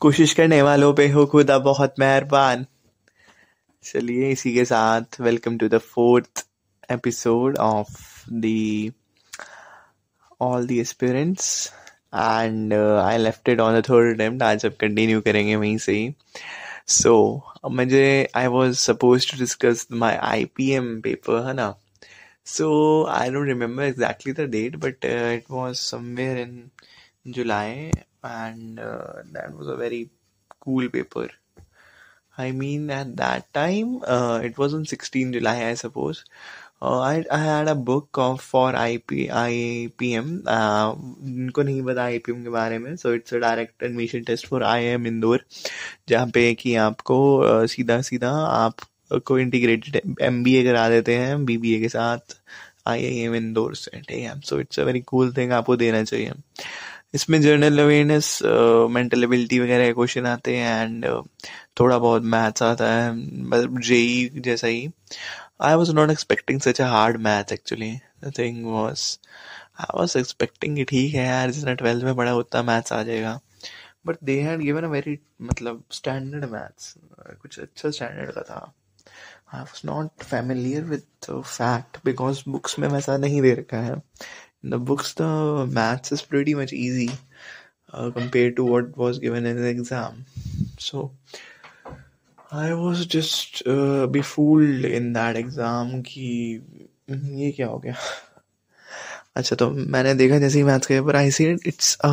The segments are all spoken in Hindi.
कोशिश करने वालों पे हो खुदा, बहुत मेहरबान। चलिए इसी के साथ welcome to the fourth episode of the all the experience and I left it on the third attempt आज अब कंटिन्यू करेंगे वहीं से ही। सो मुझे I was supposed to discuss my I P M paper है ना? So I don't remember exactly the date but it was somewhere in July and uh, that was a very cool paper. I mean, at that time, uh, it was on 16 July, I suppose. Uh, I, I had a book of for IP IPM uh, उनको नहीं पता IPM के बारे में so it's a direct admission test for I M Indore जहाँ पे कि आपको uh, सीधा सीधा आप को इंटीग्रेटेड एम बी ए करा देते हैं बी बी ए के साथ आई आई एम इंदौर से ठीक है so it's a very cool thing आपको देना चाहिए इसमें जर्नल अवेयरनेस मेंटल एबिलिटी वगैरह क्वेश्चन आते हैं एंड uh, थोड़ा बहुत मैथ्स आता है मतलब जेई e जैसा ही। I was not expecting such a hard math actually the thing was I was expecting ठीक है यार जितना ट्वेल्थ में पढ़ा उतना मैथ्स आ जाएगा। But they had given a very मतलब स्टैंडर्ड मैथ्स कुछ अच्छा स्टैंडर्ड का था। I was not familiar with fact because books में वैसा नहीं दे रखा है। In the books the maths is pretty much easy uh, compared to what was given in the exam so I was just uh, befooled in that exam कि ये क्या हो गया अच्छा तो मैंने देखा जैसे ही मैथ्स के paper I see it's a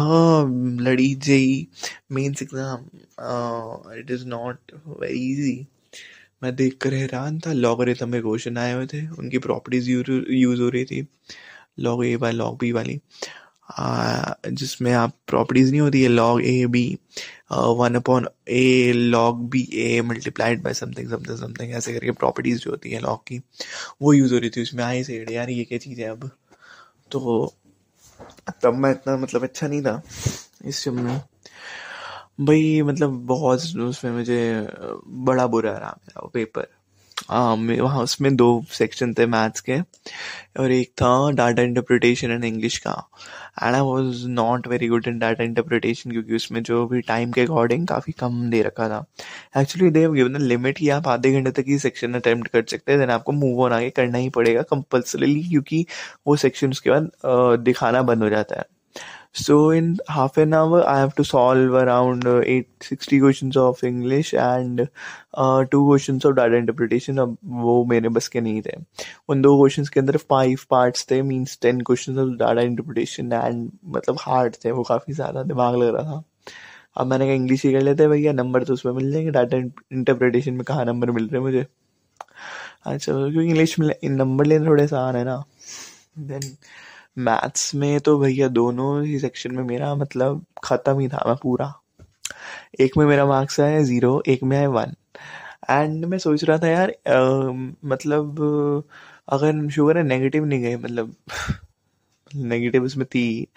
लड़ी JEE Mains exam it is not very easy मैं देख कर हैरान था लॉगरिथम के क्वेश्चन आए हुए थे उनकी प्रॉपर्टीज़ यूज़ हो रही थी log a by log b वाली। जिसमें आप प्रॉपर्टीज़ नहीं होती है log a b one upon a log b a multiplied by something something something ऐसे करके प्रॉपर्टीज़ जो होती है लॉग की, वो यूज़ हो रही थी उसमें। आई से यार ये क्या चीज़ है अब? तो तब मैं इतना मतलब अच्छा नहीं था इस जब में। भाई मतलब बहुत उसमें मुझे बड़ा बुरा रहा मेरा वो पेपर वहाँ उसमें दो सेक्शन थे मैथ्स के, और एक था डाटा इंटरप्रिटेशन एंड इंग्लिश का। And I was not very good in data interpretation क्योंकि उसमें जो भी टाइम के अकॉर्डिंग काफ़ी कम दे रखा था। एक्चुअली देव गिवन लिमिट ही आप आधे घंटे तक ही सेक्शन अटेम्प्ट कर सकते हैं देन आपको मूव ऑन आगे करना ही पड़ेगा कंपल्सरीली क्योंकि वो सेक्शन उसके बाद दिखाना बंद हो जाता है। So in half an hour, I have to solve around uh, 860 questions of English and uh, two questions of data अब वो मेरे बस के नहीं थे। उन दो क्वेश्चंस के अंदर फाइव पार्ट्स थे means ten questions of data interpretation and मतलब हार्ड थे वो काफ़ी ज़्यादा दिमाग लग रहा था। अब मैंने कहा इंग्लिश ही कर लेते हैं भैया नंबर तो उसमें मिल जाएँगे डाटा इंटरप्रिटेशन में कहाँ नंबर मिल रहे हैं मुझे? अच्छा क्योंकि इंग्लिश में नंबर लेना थोड़े आसान है ना। देन मैथ्स में तो भैया दोनों ही सेक्शन में मेरा मतलब ख़त्म ही था मैं पूरा। एक में मेरा मार्क्स आया ज़ीरो एक में आया वन एंड मैं सोच रहा था यार आ, मतलब अगर शुगर है नेगेटिव नहीं गए मतलब नेगेटिव उसमें थी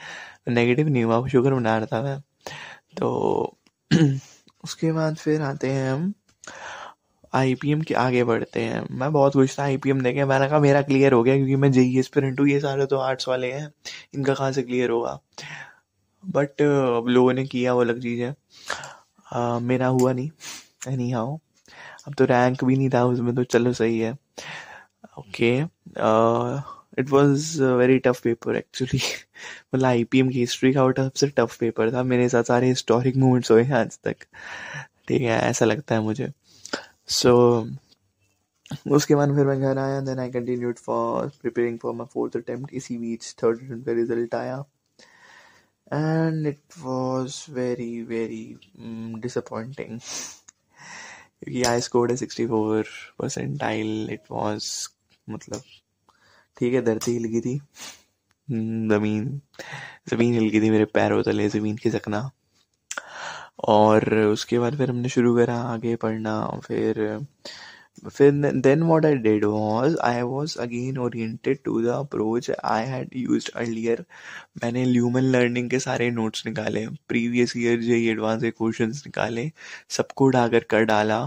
नेगेटिव नहीं हुआ शुगर बना रहा था मैं। तो उसके बाद फिर आते हैं हम। आईपीएम के आगे बढ़ते हैं। मैं बहुत खुश था आईपीएम देखे। मैंने कहा, मेरा क्लियर हो गया क्योंकि मैं जेई एस्पिरेंट हूँ ये सारे तो आर्ट्स वाले हैं। इनका कहाँ से क्लियर होगा? बट अब लोगों ने किया वो अलग चीज़ है। मेरा हुआ नहीं। एनी हाउ अब तो रैंक भी नहीं था उसमें तो चलो सही है। Okay it was very tough paper actually मतलब आई पी एम की हिस्ट्री का वो सबसे टफ पेपर था। मेरे साथ सारे हिस्टोरिक मूवमेंट्स हुए हैं आज तक। ठीक है, ऐसा लगता है मुझे। सो उसके बाद फिर मैं घर आया then I continued for preparing for my fourth attempt इसी बीच थर्ड अटेम्प्ट का रिज़ल्ट आया। And it was very very disappointing क्योंकि आई स्कोर्ड है sixty four percentile it was मतलब ठीक है धरती हिल गई थी। Hmm, ज़मीन ज़मीन हिल गई थी मेरे पैरों तले ज़मीन की सकना और उसके बाद फिर हमने शुरू करा आगे पढ़ना फिर फिर then what I did was I was again oriented to the approach I had used earlier मैंने ल्यूमन लर्निंग के सारे नोट्स निकाले प्रीवियस ईयर जो एडवांस के क्वेश्चंस निकाले, सबको डाकर कर डाला।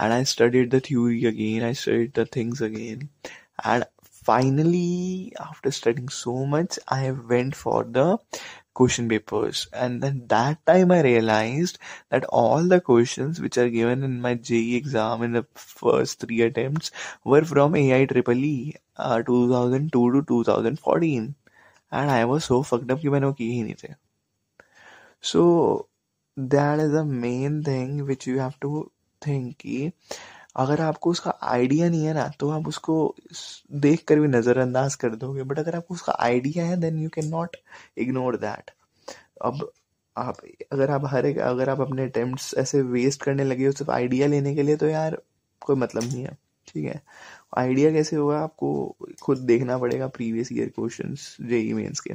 And I studied the theory again I studied the things again and finally, after studying so much, i went for the question papers. And then that time i realized that all the questions which are given in my je exam in the first three attempts were from ai triple e uh, 2002 to 2014 and i was so fucked up ki I wo kiye so that is the main thing which you have to think ki, अगर आपको उसका आइडिया नहीं है ना तो आप उसको देख कर भी नज़रअंदाज कर दोगे। बट अगर आपको उसका आइडिया है then you can not ignore that अब आप, अगर आप हर एक, अगर आप अपने अटेम्प्ट ऐसे वेस्ट करने लगे हो सिर्फ़ आइडिया लेने के लिए तो यार कोई मतलब नहीं है। ठीक है? आइडिया कैसे होगा? आपको खुद देखना पड़ेगा previous year question JEE Mains के।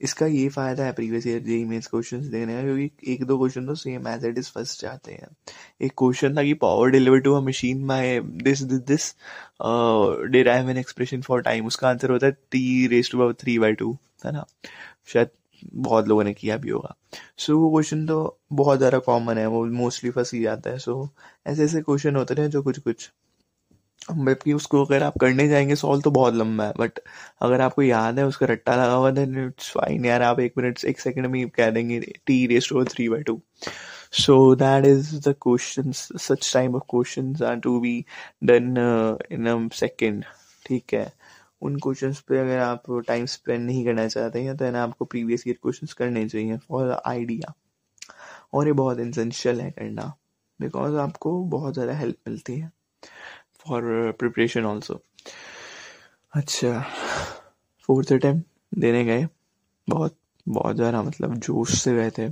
इसका ये फ़ायदा है previous year JEE Mains questions देखने का क्योंकि एक दो क्वेश्चन तो same as it is first जाते हैं। एक क्वेश्चन था कि power deliver to a machine my this this this derive an expression for time उसका आंसर होता है t raise two three by two है ना? शायद बहुत लोगों ने किया भी होगा। सो so, वो क्वेश्चन तो बहुत ज़्यादा कॉमन है वो मोस्टली फंस ही जाता है। सो so, ऐसे ऐसे क्वेश्चन होते हैं जो कुछ कुछ जबकि उसको अगर आप करने जाएँगे सॉल्व तो बहुत लंबा है बट अगर आपको याद है उसका रट्टा लगा हुआ देन इट्स फाइन यार आप एक मिनट एक सेकंड में कह देंगे t rest over three by two so that is the questions such type of questions are to be done uh, in a ठीक है? उन क्वेश्चंस पे अगर आप टाइम स्पेंड नहीं करना चाहते हैं तो आपको प्रीवियस ईयर क्वेश्चंस करने चाहिए फॉर आइडिया और ये बहुत इंसेंशियल है करना बिकॉज़ आपको बहुत ज़्यादा हेल्प मिलती है। फॉर प्रिपरेशन ऑल्सो अच्छा फोर्थ अटैम्प देने गए। बहुत बहुत ज़्यादा मतलब जोश से गए थे।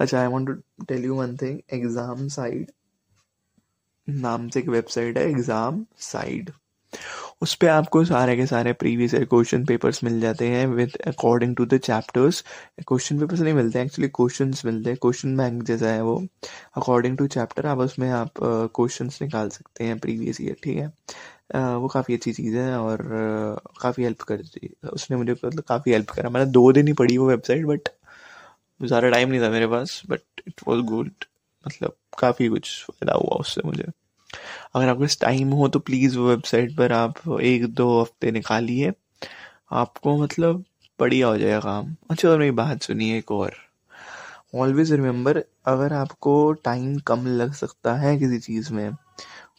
अच्छा I want to tell you one thing exam side नाम से एक वेबसाइट है एग्ज़ाम साइड उस पर आपको सारे के सारे प्रीवियस ईयर क्वेश्चन पेपर्स मिल जाते हैं with according to the chapters question papers नहीं मिलते एक्चुअली क्वेश्चन मिलते हैं। क्वेश्चन बैंक जैसा है वो। अकॉर्डिंग टू चैप्टर आप उसमें आप क्वेश्चंस uh, निकाल सकते हैं प्रीवियस ईयर ठीक है? uh, वो काफ़ी अच्छी चीज़ है और uh, काफ़ी हेल्प करती उसने मुझे मतलब काफ़ी हेल्प करा। मैंने दो दिन ही पढ़ी वो वेबसाइट बट ज़्यादा टाइम नहीं था मेरे पास बट इट वॉज़ गुड मतलब काफ़ी कुछ फ़ायदा हुआ उससे मुझे। अगर आपके पास टाइम हो तो प्लीज़ वो वेबसाइट पर आप एक दो हफ़्ते निकालिए। आपको मतलब बढ़िया हो जाएगा काम। अच्छा और मेरी बात सुनिए एक और। ऑलवेज रिमेंबर अगर आपको टाइम कम लग सकता है किसी चीज़ में,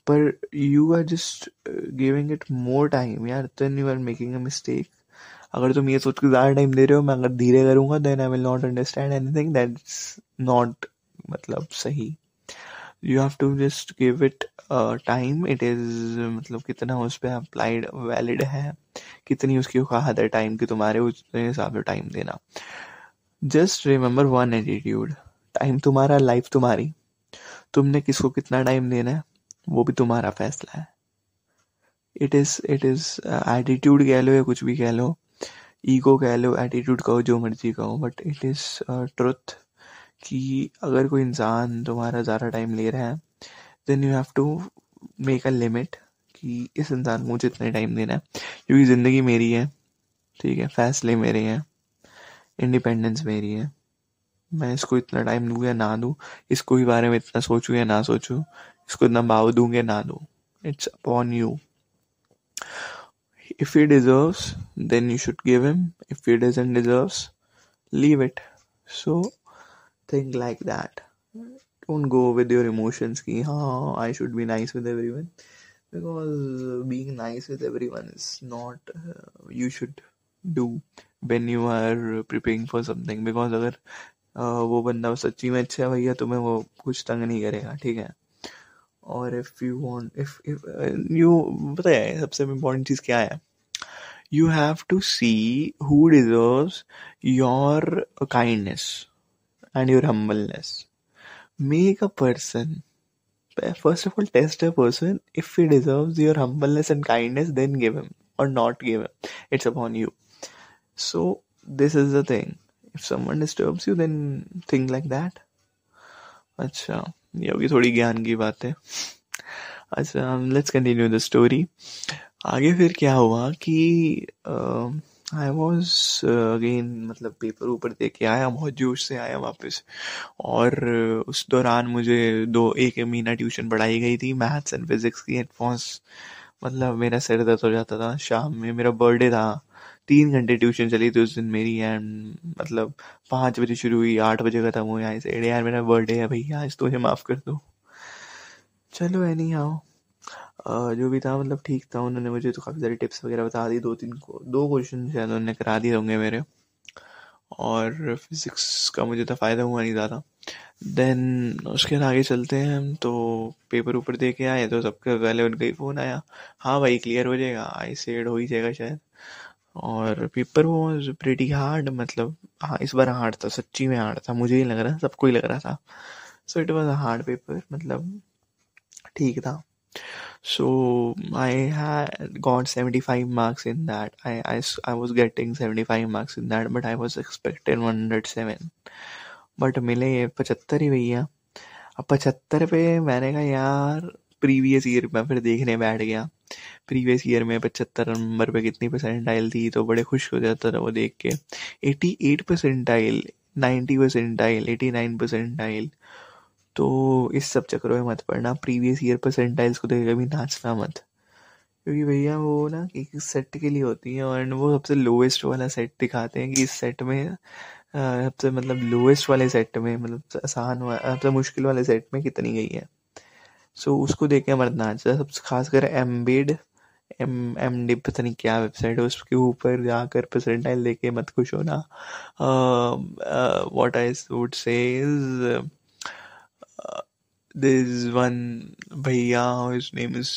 पर you are just giving it more time यार then you are making a mistake अगर तुम ये सोच के ज़्यादा टाइम दे रहे हो, मैं अगर धीरे करूँगा then I will not understand anything that's not मतलब सही। You have to just give it time it is मतलब कितना उस पर अप्लाइड वैलिड है, कितनी उसकी औकात है टाइम की तुम्हारे उस हिसाब से टाइम देना। Just remember one attitude time तुम्हारा लाइफ तुम्हारी। तुमने किसको कितना टाइम देना है, वो भी तुम्हारा फैसला है। It is it is attitude कह लो या कुछ भी कह लो ईगो कह लो एटीट्यूड कहो, जो मर्ज़ी कहो बट इट इज़ ट्रुथ कि अगर कोई इंसान तुम्हारा ज़्यादा टाइम ले रहा है then you have to make a limit कि इस इंसान को मुझे इतना टाइम देना है। क्योंकि ज़िंदगी मेरी है, ठीक है, फैसले मेरे हैं इंडिपेंडेंस मेरी है। मैं इसको इतना टाइम दूँ या ना दूँ, इसको भी बारे में इतना सोचूँ या ना सोचूँ, इसको इतना भाव दूँ या ना दूँ it's upon you if he deserves, then you should give him. If he doesn't deserves, leave it. So, think like that don't go with your emotions ki हाँ I should be nice with everyone because being nice with everyone is not uh, you should do when you are preparing for something because अगर uh, वो बंदा सच्ची में अच्छा है भैया तुम्हें वो कुछ तंग नहीं करेगा ठीक है और if you want if if you पता है सबसे इम्पोर्टेंट चीज़ क्या है you have to see who deserves your kindness and your humbleness. Make a person. First of all, test a person. If he deserves your humbleness and kindness, then give him or not give him. It's upon you. So, this is the thing. If someone disturbs you, then think like that. अच्छा ये होगी थोड़ी ज्ञान की बात है अच्छा लेट्स कंटिन्यू द स्टोरी आगे फिर क्या हुआ कि आई वॉज़ अगेन मतलब पेपर ऊपर दे के आया बहुत जोश से आया वापस। और uh, उस दौरान मुझे दो एक महीना ट्यूशन पढ़ाई गई थी मैथ्स एंड फिजिक्स की एडवांस मतलब मेरा सिर दर्द हो जाता था शाम में मेरा बर्थडे था। तीन घंटे ट्यूशन चली थी उस दिन मेरी एंड मतलब पाँच बजे शुरू हुई आठ बजे ख़त्म हुई आई से यार मेरा बर्थडे है भैया आज तुझे माफ़ कर दो। चलो एनी हाउ जो भी था मतलब ठीक था, उन्होंने मुझे तो काफ़ी सारी टिप्स वगैरह बता दी, दो तीन को, दो क्वेश्चन शायद उन्होंने करा दिए होंगे मेरे। और फिज़िक्स का मुझे तो फ़ायदा हुआ नहीं ज़्यादा। देन उसके आगे चलते हैं हम तो पेपर ऊपर दे के आए तो सबके पहले उनका ही फ़ोन आया। हाँ भाई क्लियर हो जाएगा आई सेड हो ही जाएगा शायद। और पेपर वो प्रेटी हार्ड मतलब हाँ इस बार हार्ड था, सच्ची में हार्ड था, मुझे ही लग रहा सबको ही लग रहा था। So it was a hard paper मतलब ठीक था। So i had got 75 marks in that. I, I i was getting 75 marks in that but i was expecting 107 but मिले ये पचहत्तर ही भैया। अब पचहत्तर पे मैंने कहा यार प्रीवियस ईयर में फिर देखने बैठ गया। प्रीवियस ईयर में पचहत्तर नंबर पे कितनी परसेंटाइल थी तो बड़े खुश हो जाता था वो देख के। Eighty eight percentile ninety percentile eighty nine percentile तो इस सब चक्रों में मत पड़ना प्रीवियस ईयर परसेंटाइल्स को देख कभी नाचना मत। क्योंकि भैया वो ना एक सेट के लिए होती है और वो सबसे लोएस्ट वाला सेट दिखाते हैं कि इस सेट में सबसे मतलब लोएस्ट वाले सेट में मतलब आसान सबसे मुश्किल वाले सेट में कितनी गई है। सो so, उसको देख के मरना अच्छा सबसे खासकर एम्बेड एम एम डी पता नहीं क्या वेबसाइट है उसके ऊपर जाकर परसेंटाइल लेके मत खुश होना। What I would say this one भैया his name is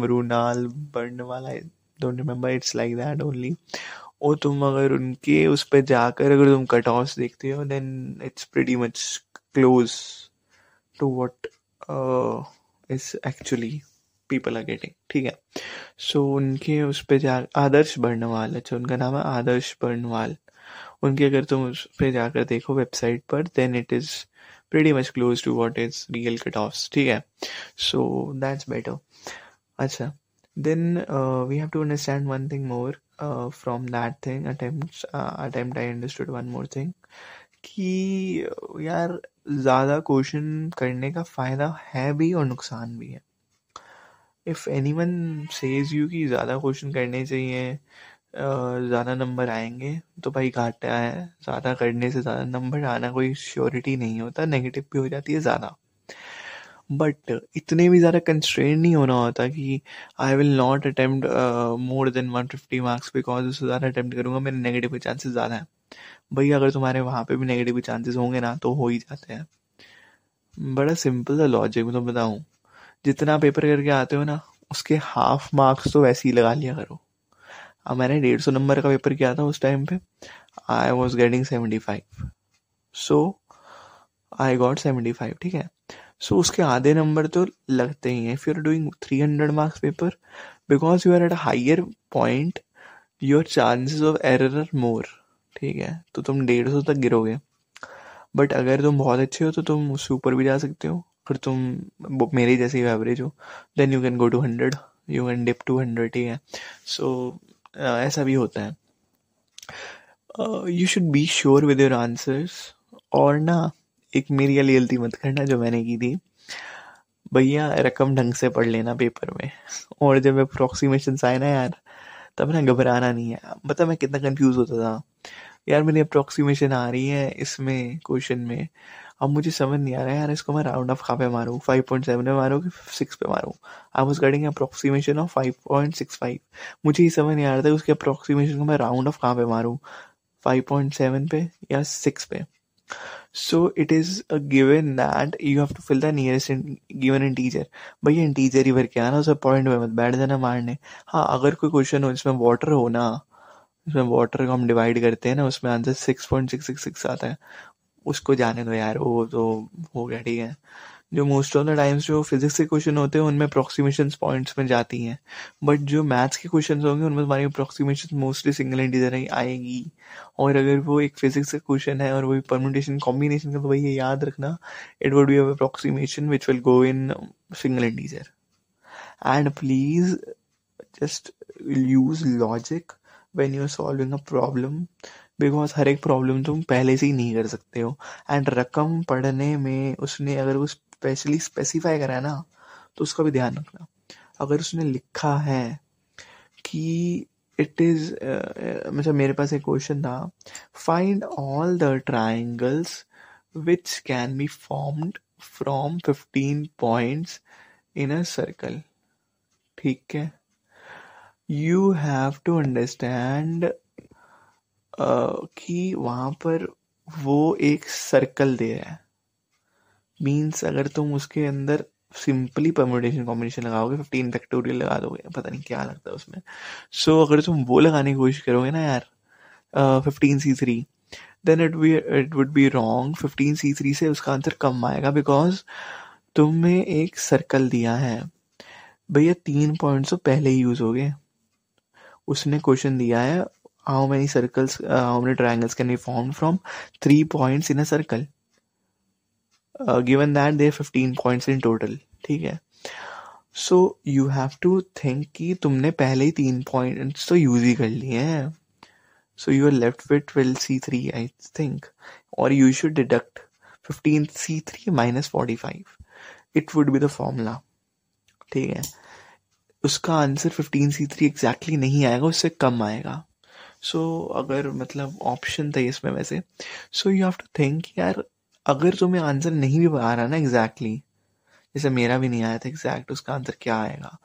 Mrunal Barnwal I don't remember it's like that only और तुम अगर उनके उस पर जाकर अगर तुम कट ऑफ़ देखते हो then it's pretty much close to what is actually people are getting ठीक है? सो so, उनके उस पर जा आदर्श बर्नवाल अच्छा उनका नाम है आदर्श बर्नवाल। उनके अगर तुम उस पर जाकर देखो वेबसाइट पर then it is much close to what is real cut off ठीक है सो दैट्स बेटर अच्छा then uh, we have to understand one thing more uh, from that thing attempts uh, attempt i understood one more thing कि यार ज़्यादा क्वेश्चन करने का फ़ायदा है भी और नुकसान भी है if any one says you कि ज़्यादा क्वेश्चन करने चाहिए ज़्यादा नंबर आएँगे तो भाई घाटा है। ज़्यादा करने से ज़्यादा नंबर आना कोई श्योरिटी नहीं होता नेगेटिव भी हो जाती है ज़्यादा। बट इतने भी ज़्यादा कंस्ट्रेन नहीं होना होता कि I will not attempt more than one fifty marks because उससे ज़्यादा अटेम्प्ट करूँगा, मेरे नेगेटिव के चांसेस ज़्यादा हैं। भाई अगर तुम्हारे वहाँ पे भी नेगेटिव के चांसेस होंगे ना तो हो ही जाते हैं। बड़ा सिंपल सा लॉजिक मैं तो बताऊँ। जितना पेपर करके आते हो ना, उसके हाफ़ मार्क्स तो वैसे ही लगा लिया करो। अब मैंने डेढ़ सौ नंबर का पेपर किया था उस टाइम पे। I was getting seventy five so I got seventy five ठीक है? सो so, उसके आधे नंबर तो लगते ही हैं। Are doing three hundred marks paper because you are at higher point your chances of error more ठीक है? तो तुम डेढ़ सौ तक गिरोगे। बट अगर तुम बहुत अच्छे हो तो तुम उससे ऊपर भी जा सकते हो। अगर तुम मेरे जैसे ही एवरेज हो then you can go to hundred you can dip to hundred ठीक है? सो ऐसा भी होता है। You should be sure with your answers और ना एक मेरी वाली गलती मत करना जो मैंने की थी। भैया, रकम ढंग से पढ़ लेना पेपर में। और जब अप्रोक्सीमेशन आए ना यार, तब ना घबराना नहीं है। मतलब मैं कितना कंफ्यूज होता था। यार, मेरी अप्रोक्सीमेशन आ रही है इसमें क्वेश्चन में। अब मुझे समझ नहीं आ रहा है यार इसको मैं राउंड ऑफ़ कहाँ पे मारूँ फाइव पॉइंट सेवन पे मारूँ कि सिक्स पे मारूँ? I was getting approximation of five point six five मुझे ये समझ नहीं आ रहा था उसके अप्रोक्सीमेशन को मैं राउंड ऑफ़ कहाँ पे मारूँ? फाइव पॉइंट सेवन पे या सिक्स पे? So it is a given that you have to fill the nearest in, given integer. भैया इंटीजर ही भर के आना उसे पॉइंट में मत बैठ जाना मारने। हाँ अगर कोई क्वेश्चन हो जिसमें वाटर हो ना जिसमें वाटर को हम डिवाइड करते हैं ना उसमें answer six point six six six आता है। उसको जाने दो यार, वो तो हो गया, ठीक है। जो मोस्ट ऑफ़ द टाइम्स जो फिजिक्स के क्वेश्चन होते हैं, उनमें अप्रोक्सीमेशन पॉइंट्स में जाती हैं। बट जो मैथ्स के क्वेश्चन होंगे, उनमें तुम्हारी अप्रोक्सीमेशन मोस्टली सिंगल इंटीजर ही आएगी। और अगर वो एक फिजिक्स का क्वेश्चन है और वो परमुटेशन कॉम्बिनेशन का तो भाई याद रखना it would be approximation which will go in single integer and please just use logic when you are solving a problem because हर एक प्रॉब्लम तुम पहले से ही नहीं कर सकते हो। एंड रकम पढ़ने में उसने अगर वो स्पेशली स्पेसिफाई करा है ना तो उसका भी ध्यान रखना। अगर उसने लिखा है कि इट इज़ मतलब मेरे पास एक क्वेश्चन था। Find all the triangles which can be formed from fifteen points in a circle ठीक है? यू हैव टू अंडरस्टैंड कि वहाँ पर वो एक सर्कल दे रहा है। मीन्स अगर तुम उसके अंदर सिंपली परमोटेशन कॉम्बिनेशन लगाओगे फिफ्टीन फैक्टोरियल लगा दोगे पता नहीं क्या लगता है उसमें। सो so, अगर तुम वो लगाने की कोशिश करोगे ना यार fifteen C three then it be it would be wrong fifteen C three से उसका आंसर कम आएगा बिकॉज़ तुम्हें एक सर्कल दिया है। भैया तीन पॉइंट्स तो पहले ही यूज़ हो गए उसने क्वेश्चन दिया है how many circles how many triangles can be form from three points in a circle given that there fifteen points in total ठीक है? So you have to think कि तुमने पहले ही तीन पॉइंट्स तो यूज़ ही कर लिए हैं। So you are left with twelve C three I think और you should deduct fifteen C three minus forty five it would be the formula ठीक है? उसका answer fifteen C three exactly नहीं आएगा, उससे कम आएगा। सो so, अगर मतलब ऑप्शन था इसमें वैसे so you have to think यार अगर तुम्हें आंसर नहीं भी आ रहा ना एग्जैक्टली exactly, जैसे मेरा भी नहीं आया था एग्जैक्ट उसका आंसर क्या आएगा?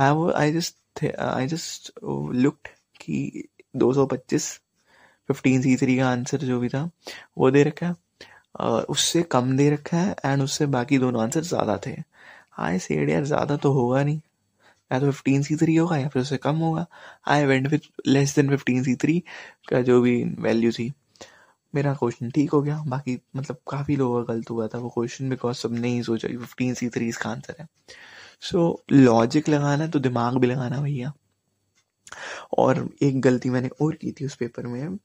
I I just I just looked कि 225 15 सी थ्री का आंसर जो भी था वो दे रखा है। uh, उससे कम दे रखा है एंड उससे बाकी दोनों आंसर ज़्यादा थे। आई सेड यार ज़्यादा तो होगा नहीं। या तो फिफ्टीन सी थ्री होगा या फिर उससे कम होगा। I went with less than fifteen C three का जो भी वैल्यू थी। मेरा क्वेश्चन ठीक हो गया। बाकी मतलब काफ़ी लोगों का गलत हुआ था। वो क्वेश्चन बिकॉज़ सब नहीं सोचा कि फिफ्टीन सी थ्री इसका आंसर है। सो so, लॉजिक लगाना है तो दिमाग भी लगाना भैया। और एक गलती मैंने और की थी उस पेपर में।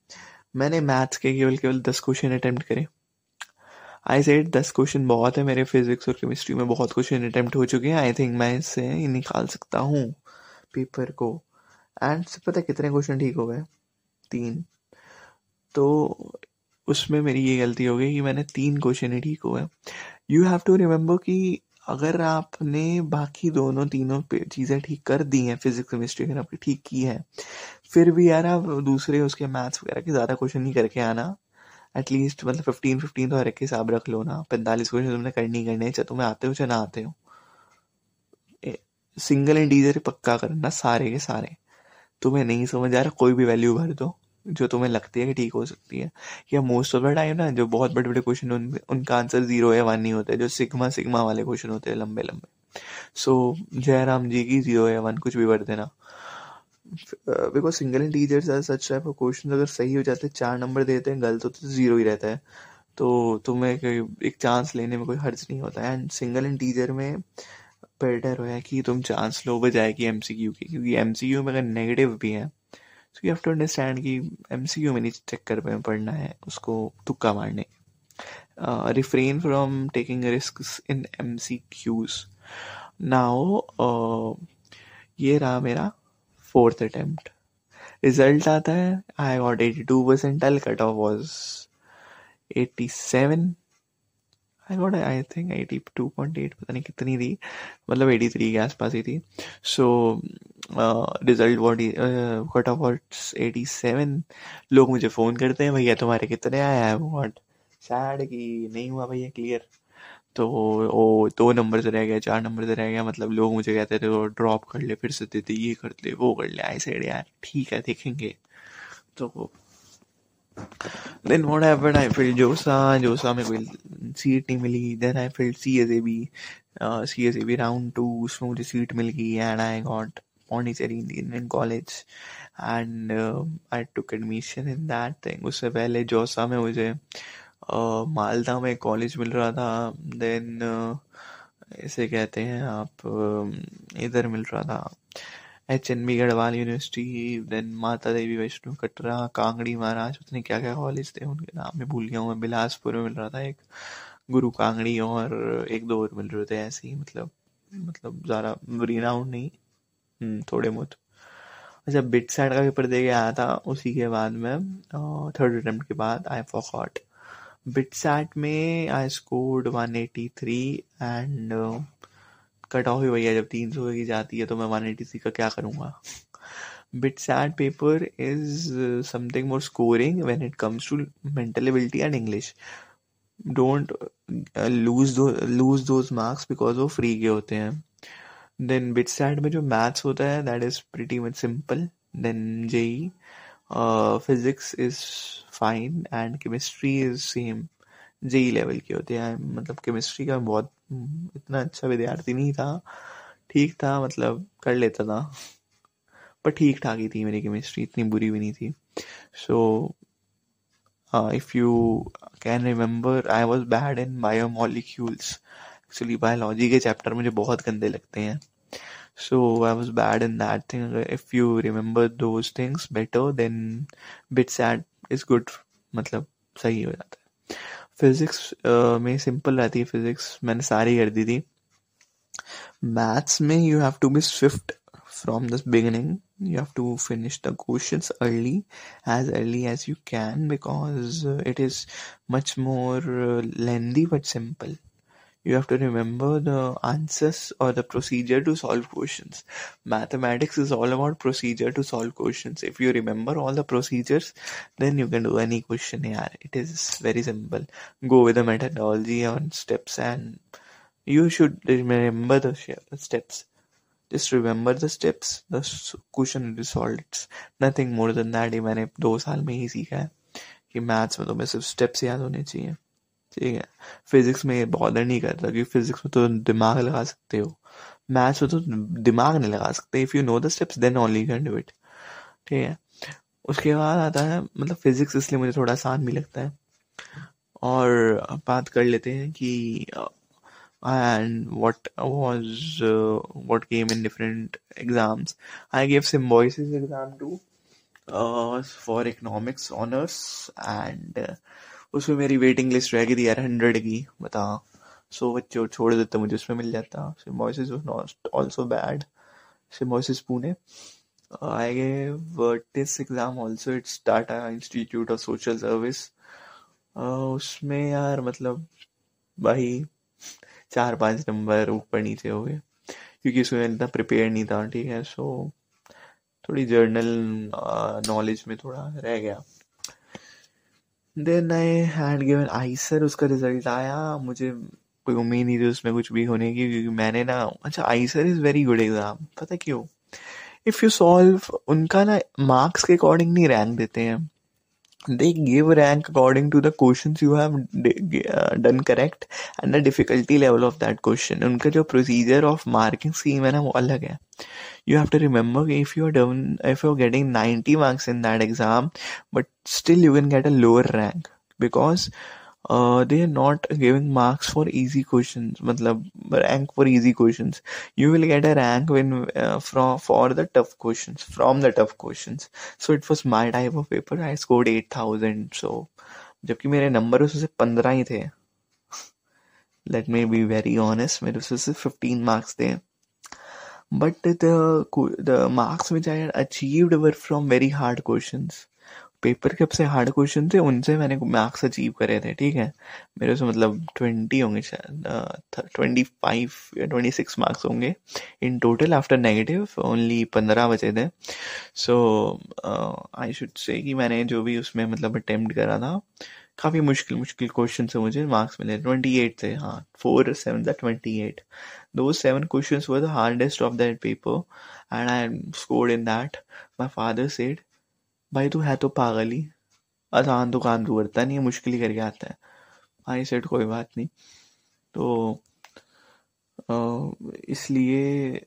मैंने मैथ्स के केवल केवल दस क्वेश्चन अटेम्प्ट करे। आई सेड दस क्वेश्चन बहुत है मेरे फिजिक्स और केमिस्ट्री में, बहुत क्वेश्चन अटेम्प्ट हो चुके हैं। आई थिंक मैं इससे निकाल सकता हूँ पेपर को। एंड से पता कितने क्वेश्चन ठीक हो गए? तीन। तो उसमें मेरी ये गलती हो गई कि मैंने तीन क्वेश्चन ही ठीक हुए। यू हैव टू रिमेम्बर कि अगर आपने बाकी दोनों तीनों चीज़ें ठीक कर दी हैं फिजिक्स केमिस्ट्री अगर आपने ठीक की है, फिर भी यार आप दूसरे उसके मैथ्स वगैरह के ज़्यादा क्वेश्चन नहीं करके आना। एटलीस्ट मतलब फिफ्टीन फिफ्टीन तो हर एक हिसाब रख लो ना। पैंतालीस क्वेश्चन तुमने करनी करने चाहे तुम्हें आते हो चाहे ना आते हो। सिंगल इंटीजर पक्का करना सारे के सारे। तुम्हें नहीं समझ आ रहा कोई भी वैल्यू भर दो जो तुम्हें लगती है कि ठीक हो सकती है। या मोस्ट ऑफ़ द टाइम ना जो बहुत बड़े बड़े क्वेश्चन उन, उनका आंसर ज़ीरो या वन नहीं होता है जो सिग्मा सिग्मा वाले क्वेश्चन होते हैं लंबे लंबे सो so, जयराम जी की ज़ीरो या वन कुछ भी भर देना। Because single integers such type of question अगर सही हो जाते हैं चार नंबर देते हैं, गलत होते तो ज़ीरो ही रहता है। तो तुम्हें एक चांस लेने में कोई हर्ज नहीं होता। है एंड सिंगल इंटीजर में बेटर है कि तुम चांस लो बजाय कि एमसीक्यू की, क्योंकि एम सी एमसीक्यू में अगर नेगेटिव भी है so you have to understand कि एम सी क्यू में नहीं चक्कर में पढ़ना है उसको तुक्का मारने। Refrain from taking risk in M C Qs now ये रहा मेरा फोर्थ अटेम्प्ट रिज़ल्ट आता है I got eighty two percent L cut off was eighty seven I got I think eighty two point eight पता नहीं कितनी थी मतलब एटी थ्री के आसपास ही थी. So result what cut off what's eighty seven लोग मुझे फ़ोन करते हैं, भैया, तुम्हारे कितने आया है? वॉट सैड कि नहीं हुआ, भैया क्लियर तो ओ दो नंबर से रह गया, चार नंबर से रह गया मतलब लोग मुझे कहते थे ड्रॉप कर ले, फिर से दे दे, ये कर ले, वो कर ले, ऐसे यार, ठीक है, देखेंगे। तो then whatever I feel JoSAA JoSAA में कोई सीट नहीं मिली। Then I feel C S A B C S A B round two उसमें मुझे सीट मिल गई and I got Pondicherry Indian college and I took admission in that thing उससे पहले जोसा में मुझे मालदा में कॉलेज मिल रहा था देन इसे कहते हैं आप इधर मिल रहा था। H N B Garhwal University then Mata Devi Vaishno Katra Kangri महाराज उतने क्या क्या कॉलेज थे उनके नाम में भूल गया हूँ। मैं बिलासपुर में मिल रहा था एक गुरु कांगड़ी और एक दो और मिल रहे थे ऐसे ही मतलब मतलब ज़्यादा रिनाउंड नहीं हम्म, थोड़े बहुत। अच्छा बिट साइड का पेपर दे के आया था उसी के बाद में थर्ड अटेम्प्ट के बाद आई फॉरगॉट बिटसैट में I scored 183 and cut off ही भैया जब 300 की जाती है तो मैं 183 का क्या करूँगा? BITSAT paper is something more scoring when it comes to mental ability and English don't lose though lose those marks because वो फ्री के होते हैं. देन बिट सैड में जो मैथ्स होता है that is pretty much simple then JEE uh, is fine and chemistry is same. JEE level के होते हैं। मतलब केमिस्ट्री का बहुत इतना अच्छा विद्यार्थी नहीं था। ठीक था मतलब कर लेता था। पर ठीक ठाक ही थी मेरी केमिस्ट्री इतनी बुरी भी नहीं थी। So if you can remember I was bad in biomolecules actually biology के चैप्टर मुझे बहुत गंदे लगते हैं। So I was bad in that thing if you remember those things better than BITSAT is good मतलब सही हो जाता है फिजिक्स uh, में सिंपल रहती है फिजिक्स मैंने सारी कर दी थी मैथ्स में you have to be swift from the beginning you have to finish the questions early as early as you can because uh, it is much more uh, lengthy but simple you have to remember the answers or the procedure to solve questions mathematics is all about procedure to solve questions if you remember all the procedures then you can do any question here it is very simple go with the methodology on steps and you should remember the steps just remember the steps the question is solved it's nothing more than that ही मैंने दो साल में ही सीखा है कि मैथ्स में तो मैं सिर्फ स्टेप्स याद होने चाहिए ठीक है। फिजिक्स में बॉदर नहीं करता क्योंकि फिजिक्स में तो दिमाग लगा सकते हो। मैथ्स में तो दिमाग नहीं लगा सकते। If you know the steps then only can do it ठीक है। उसके बाद आता है मतलब फिजिक्स इसलिए मुझे थोड़ा आसान भी लगता है। और बात कर लेते हैं कि and what was uh, what came in different exams? I gave symbiosis exam too uh, for economics honors uh, उसमें मेरी वेटिंग लिस्ट रह गई थी यार हंड्रेड की, बता। सो बच्चे, छोड़ देते मुझे उसमें मिल जाता। Symbiosis was not also bad Symbiosis Pune I gave TISS exam also it's Tata Institute of Social Service उसमें यार मतलब भाई चार पाँच नंबर ऊपर नीचे हो गए। क्योंकि उसमें इतना प्रिपेयर नहीं था, ठीक है? सो थोड़ी जर्नल नॉलेज में थोड़ा रह गया। Then I had given IISER उसका रिज़ल्ट आया। मुझे कोई उम्मीद नहीं थी उसमें कुछ भी होने की, क्योंकि मैंने ना अच्छा IISER is very good exam पता क्यों? इफ़ यू सॉल्व उनका ना मार्क्स के अकॉर्डिंग नहीं रैंक देते हैं। They give rank according to the questions you have uh, done correct and the difficulty level of that question उनका जो procedure of marking scheme है ना वो अलग है you have to remember if you are done if you are getting 90 marks in that exam but still you can get a lower rank because uh, they are not giving marks for easy questions matlab rank for easy questions you will get a rank when uh, from for the tough questions from the tough questions so it was my type of paper i scored 8000 so जबकि मेरे नंबर उसमें से पंद्रह ही थे let me be very honest मेरे उसमें से फिफ्टीन मार्क्स थे but the the marks which I achieved were from very hard questions paper के सबसे हार्ड क्वेश्चन थे, उनसे मैंने मार्क्स अचीव करे थे, ठीक है? मेरे से मतलब ट्वेंटी होंगे ट्वेंटी फाइव या ट्वेंटी सिक्स मार्क्स होंगे. In total after negative only पंद्रह बचे थे. सो आई शुड से कि मैंने जो भी उसमें मतलब अटेम्प्ट करा था, काफ़ी मुश्किल मुश्किल क्वेश्चन से मुझे मार्क्स मिले ट्वेंटी एट थे हाँ. फोर सेवन था ट्वेंटी एट दो seven question were the hardest of that paper and I am scored in that my father said भाई तू है तो पागल ही। आसान तो काम तू करता नहीं है मुश्किल ही करके आता है। आई सेट कोई बात नहीं। तो इसलिए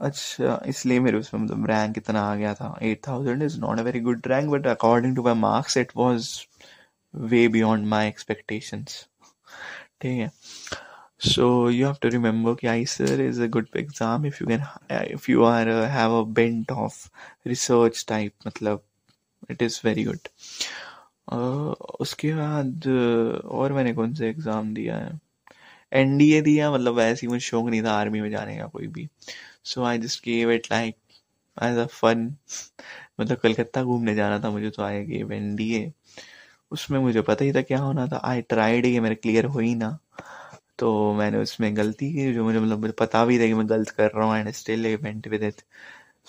अच्छा इसलिए मेरे उसमें मतलब रैंक इतना आ गया था। Eight thousand is not a very good rank but according to my marks it was way beyond my expectations ठीक है। So you have to remember कि ICER is a good exam if you can if you are uh, have a bent of research type मतलब इट इज़ वेरी गुड उसके बाद और मैंने कौन से एग्ज़ाम दिया है? एन डी ए दिया मतलब वैसे ही मुझे शौक नहीं था आर्मी में जाने का कोई भी। So I just gave it like as a fun मतलब कलकत्ता घूमने जाना था मुझे तो I gave N D A उसमें मुझे पता ही था क्या होना था। आई ट्राइड ये, मेरे क्लियर हो ही ना। तो मैंने उसमें गलती की, जो मुझे मतलब मुझे पता भी था कि मैं गलत कर रहा हूँ and still went with it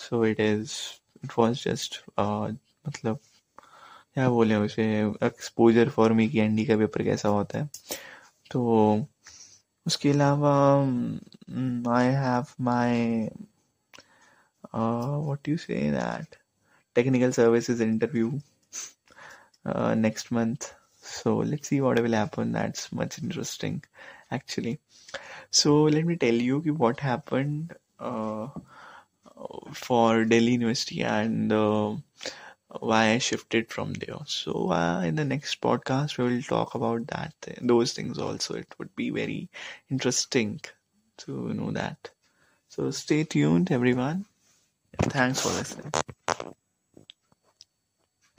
so it is it was just मतलब क्या बोले उसे एक्सपोजर फॉर मी की एंडी का पेपर कैसा होता है। तो उसके अलावा I have my what you say that technical services interview next month so let see what will happen that's much interesting actually so let me tell you कि what happen for Delhi University and why I shifted from there. So uh, in the next podcast, we will talk about that, those things also. It would be very interesting to know that. So stay tuned, everyone. Thanks for listening.